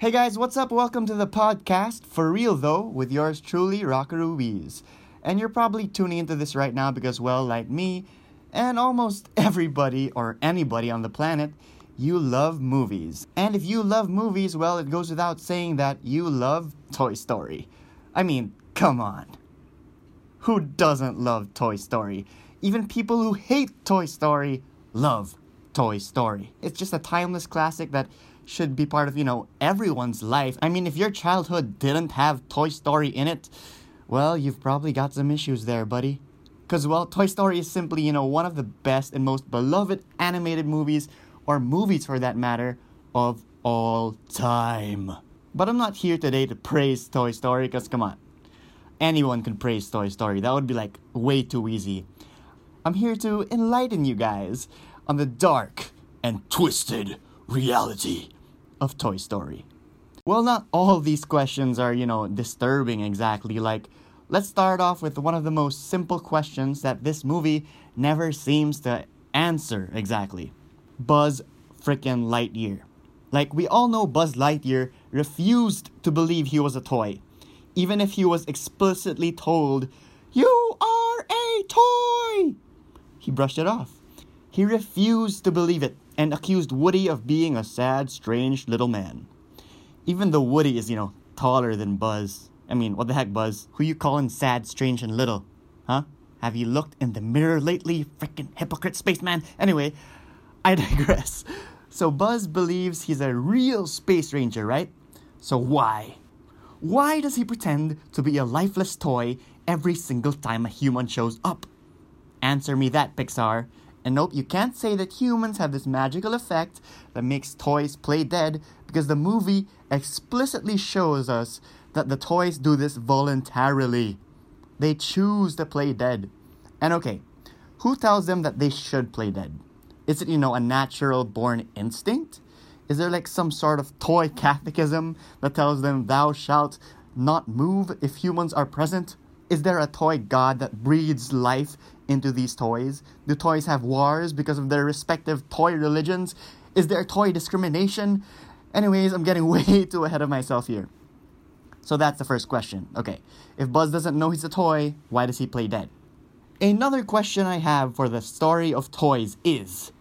Hey guys, what's up? Welcome to the podcast, for real though, with yours truly, Rocker Ruiz. And you're probably tuning into this right now because, well, like me, and almost everybody or anybody on the planet, you love movies. And if you love movies, well, it goes without saying that you love Toy Story. I mean, come on. Who doesn't love Toy Story? Even people who hate Toy Story love Toy Story. It's just a timeless classic that should be part of, you know, everyone's life. I mean, if your childhood didn't have Toy Story in it, well, you've probably got some issues there, buddy. Because, well, Toy Story is simply, you know, one of the best and most beloved animated movies, or movies for that matter, of all time. But I'm not here today to praise Toy Story, because come on. Anyone can praise Toy Story. That would be like way too easy. I'm here to enlighten you guys on the dark and twisted reality of Toy Story? Well, not all these questions are, you know, disturbing exactly. Like, let's start off with one of the most simple questions that this movie never seems to answer exactly Buzz frickin' Lightyear. Like, we all know Buzz Lightyear refused to believe he was a toy, even if he was explicitly told, You are a toy! He brushed it off. He refused to believe it and accused Woody of being a sad, strange little man. Even though Woody is, you know, taller than Buzz. I mean, what the heck, Buzz? Who you calling sad, strange, and little? Huh? Have you looked in the mirror lately, frickin' hypocrite spaceman? Anyway, I digress. So Buzz believes he's a real space ranger, right? So why? Why does he pretend to be a lifeless toy every single time a human shows up? Answer me that, Pixar. And nope, you can't say that humans have this magical effect that makes toys play dead because the movie explicitly shows us that the toys do this voluntarily. They choose to play dead. And okay, who tells them that they should play dead? Is it, you know, a natural born instinct? Is there like some sort of toy catechism that tells them thou shalt not move if humans are present? Is there a toy god that breathes life into these toys? Do toys have wars because of their respective toy religions? Is there toy discrimination? Anyways, I'm getting way too ahead of myself here. So that's the first question. Okay, if Buzz doesn't know he's a toy, why does he play dead? Another question I have for the story of toys is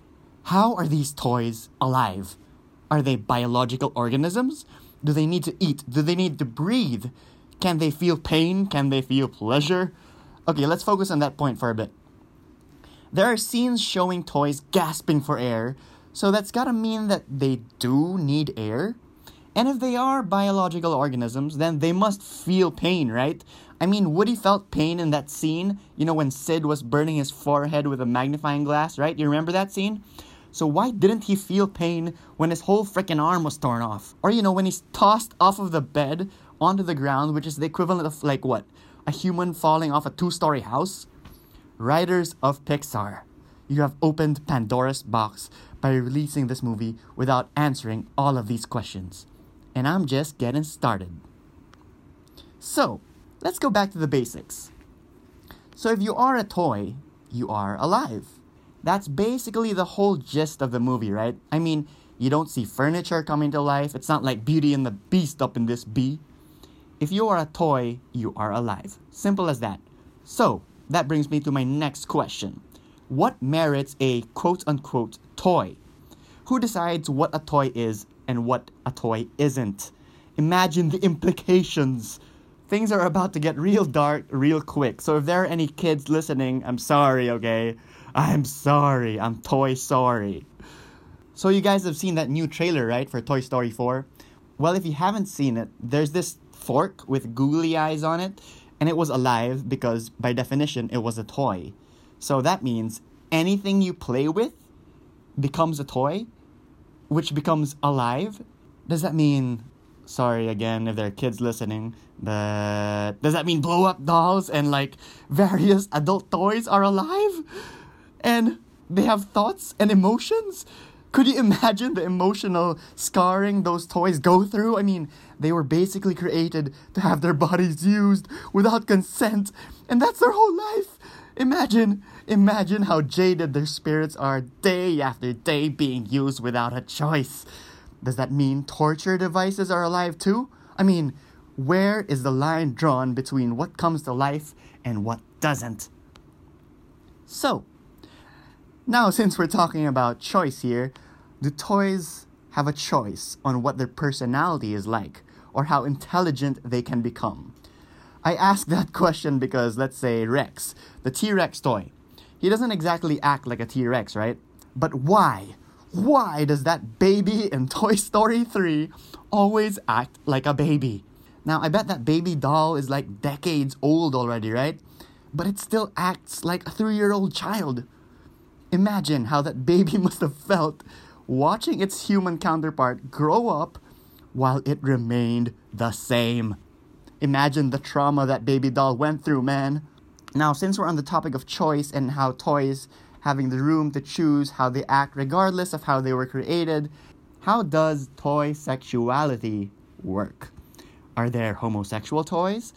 how are these toys alive? Are they biological organisms? Do they need to eat? Do they need to breathe? Can they feel pain? Can they feel pleasure? Okay, let's focus on that point for a bit. There are scenes showing toys gasping for air, so that's gotta mean that they do need air. And if they are biological organisms, then they must feel pain, right? I mean, Woody felt pain in that scene, you know, when Sid was burning his forehead with a magnifying glass, right? You remember that scene? So why didn't he feel pain when his whole freaking arm was torn off? Or, you know, when he's tossed off of the bed onto the ground, which is the equivalent of, like, what? A human falling off a two story house? Writers of Pixar, you have opened Pandora's box by releasing this movie without answering all of these questions. And I'm just getting started. So, let's go back to the basics. So, if you are a toy, you are alive. That's basically the whole gist of the movie, right? I mean, you don't see furniture coming to life. It's not like Beauty and the Beast up in this bee. If you are a toy, you are alive. Simple as that. So, that brings me to my next question. What merits a quote unquote toy? Who decides what a toy is and what a toy isn't? Imagine the implications. Things are about to get real dark real quick. So if there are any kids listening, I'm sorry, okay? I'm sorry. I'm toy sorry. So you guys have seen that new trailer, right, for Toy Story 4? Well, if you haven't seen it, there's this fork with googly eyes on it, and it was alive because, by definition, it was a toy. So that means anything you play with becomes a toy, which becomes alive. Does that mean, sorry again if there are kids listening, but does that mean blow up dolls and like various adult toys are alive? And they have thoughts and emotions? Could you imagine the emotional scarring those toys go through? I mean, they were basically created to have their bodies used without consent, and that's their whole life. Imagine, imagine how jaded their spirits are day after day being used without a choice. Does that mean torture devices are alive too? I mean, where is the line drawn between what comes to life and what doesn't? So, now since we're talking about choice here, do toys have a choice on what their personality is like or how intelligent they can become? I ask that question because, let's say, Rex, the T Rex toy, he doesn't exactly act like a T Rex, right? But why? Why does that baby in Toy Story 3 always act like a baby? Now, I bet that baby doll is like decades old already, right? But it still acts like a three year old child. Imagine how that baby must have felt watching its human counterpart grow up while it remained the same. Imagine the trauma that baby doll went through, man. Now, since we're on the topic of choice and how toys having the room to choose how they act regardless of how they were created, how does toy sexuality work? Are there homosexual toys?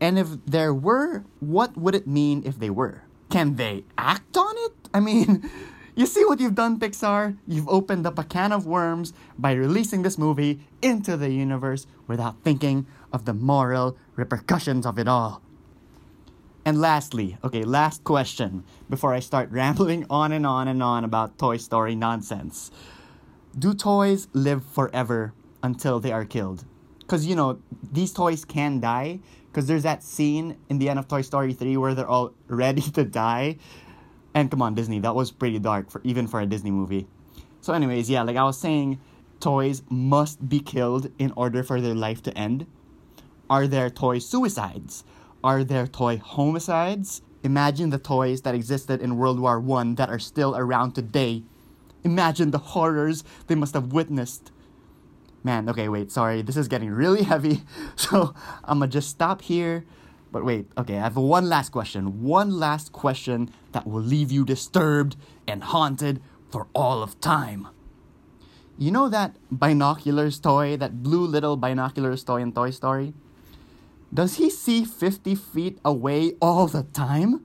And if there were, what would it mean if they were? Can they act on it? I mean, you see what you've done, Pixar? You've opened up a can of worms by releasing this movie into the universe without thinking of the moral repercussions of it all. And lastly, okay, last question before I start rambling on and on and on about Toy Story nonsense. Do toys live forever until they are killed? Because, you know, these toys can die. Because there's that scene in the end of Toy Story 3 where they're all ready to die. And come on, Disney, that was pretty dark for even for a Disney movie. So, anyways, yeah, like I was saying, toys must be killed in order for their life to end. Are there toy suicides? Are there toy homicides? Imagine the toys that existed in World War I that are still around today. Imagine the horrors they must have witnessed. Man, okay, wait, sorry, this is getting really heavy, so I'm gonna just stop here. But wait, okay, I have one last question. One last question that will leave you disturbed and haunted for all of time. You know that binoculars toy, that blue little binoculars toy in Toy Story? Does he see 50 feet away all the time?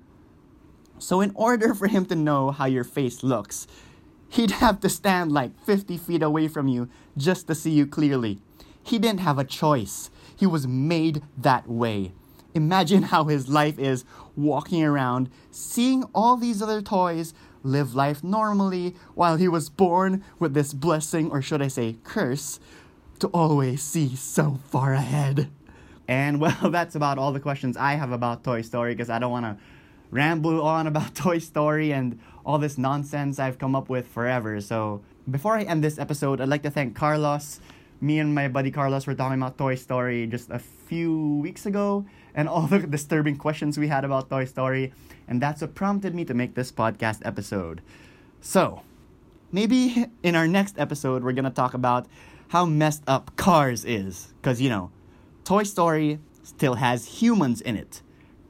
So, in order for him to know how your face looks, he'd have to stand like 50 feet away from you just to see you clearly. He didn't have a choice, he was made that way. Imagine how his life is walking around, seeing all these other toys live life normally while he was born with this blessing, or should I say, curse, to always see so far ahead. And well, that's about all the questions I have about Toy Story because I don't want to ramble on about Toy Story and all this nonsense I've come up with forever. So, before I end this episode, I'd like to thank Carlos. Me and my buddy Carlos were talking about Toy Story just a few weeks ago and all the disturbing questions we had about Toy Story. And that's what prompted me to make this podcast episode. So, maybe in our next episode, we're going to talk about how messed up Cars is. Because, you know, Toy Story still has humans in it.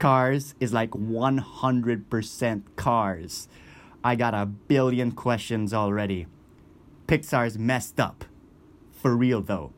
Cars is like 100% Cars. I got a billion questions already. Pixar's messed up. For real though.